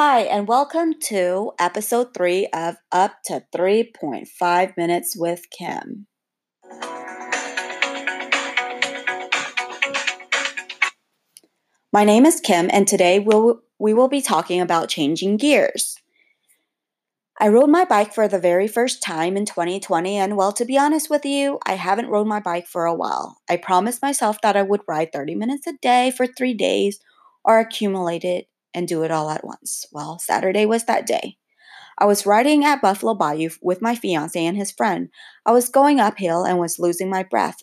Hi, and welcome to episode three of Up to 3.5 Minutes with Kim. My name is Kim, and today we'll, we will be talking about changing gears. I rode my bike for the very first time in 2020, and well, to be honest with you, I haven't rode my bike for a while. I promised myself that I would ride 30 minutes a day for three days or accumulate it and do it all at once. Well, Saturday was that day. I was riding at Buffalo Bayou with my fiance and his friend. I was going uphill and was losing my breath.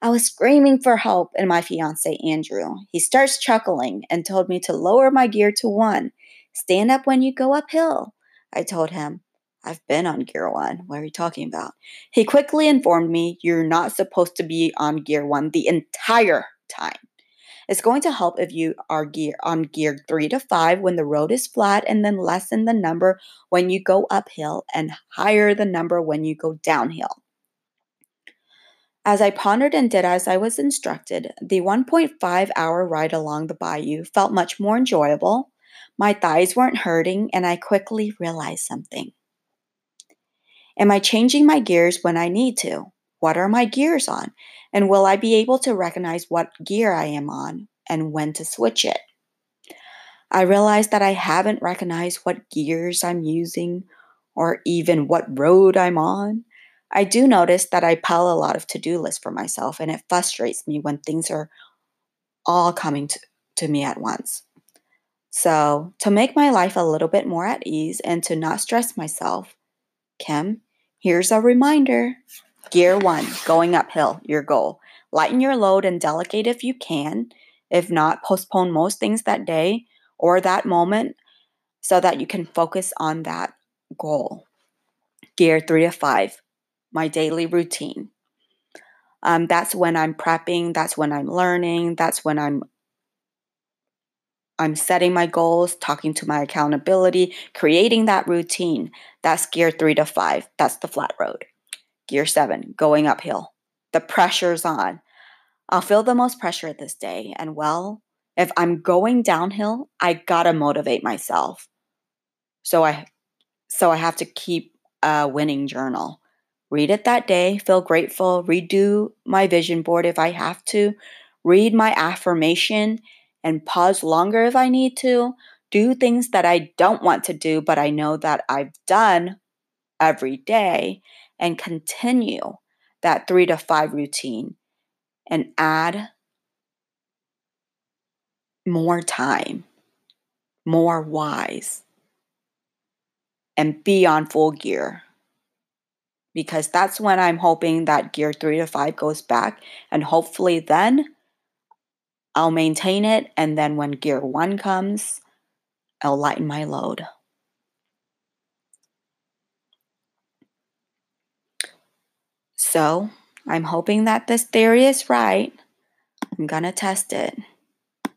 I was screaming for help, and my fiance, Andrew, he starts chuckling and told me to lower my gear to one. Stand up when you go uphill. I told him, I've been on gear one. What are you talking about? He quickly informed me, You're not supposed to be on gear one the entire time. It's going to help if you are gear on gear 3 to 5 when the road is flat and then lessen the number when you go uphill and higher the number when you go downhill. As I pondered and did as I was instructed, the 1.5 hour ride along the bayou felt much more enjoyable. My thighs weren't hurting, and I quickly realized something. Am I changing my gears when I need to? What are my gears on? And will I be able to recognize what gear I am on and when to switch it? I realize that I haven't recognized what gears I'm using or even what road I'm on. I do notice that I pile a lot of to do lists for myself, and it frustrates me when things are all coming to, to me at once. So, to make my life a little bit more at ease and to not stress myself, Kim, here's a reminder. Gear one, going uphill, your goal. Lighten your load and delegate if you can. If not, postpone most things that day or that moment so that you can focus on that goal. Gear three to five, my daily routine. Um, that's when I'm prepping, that's when I'm learning, that's when I'm I'm setting my goals, talking to my accountability, creating that routine. That's gear three to five. That's the flat road. Gear seven, going uphill. The pressure's on. I'll feel the most pressure this day. And well, if I'm going downhill, I gotta motivate myself. So I so I have to keep a winning journal. Read it that day, feel grateful, redo my vision board if I have to, read my affirmation and pause longer if I need to, do things that I don't want to do, but I know that I've done every day, and continue that three to five routine and add more time, more wise, and be on full gear. Because that's when I'm hoping that gear three to five goes back, and hopefully then I'll maintain it. And then when gear one comes, I'll lighten my load. So I'm hoping that this theory is right. I'm to test it.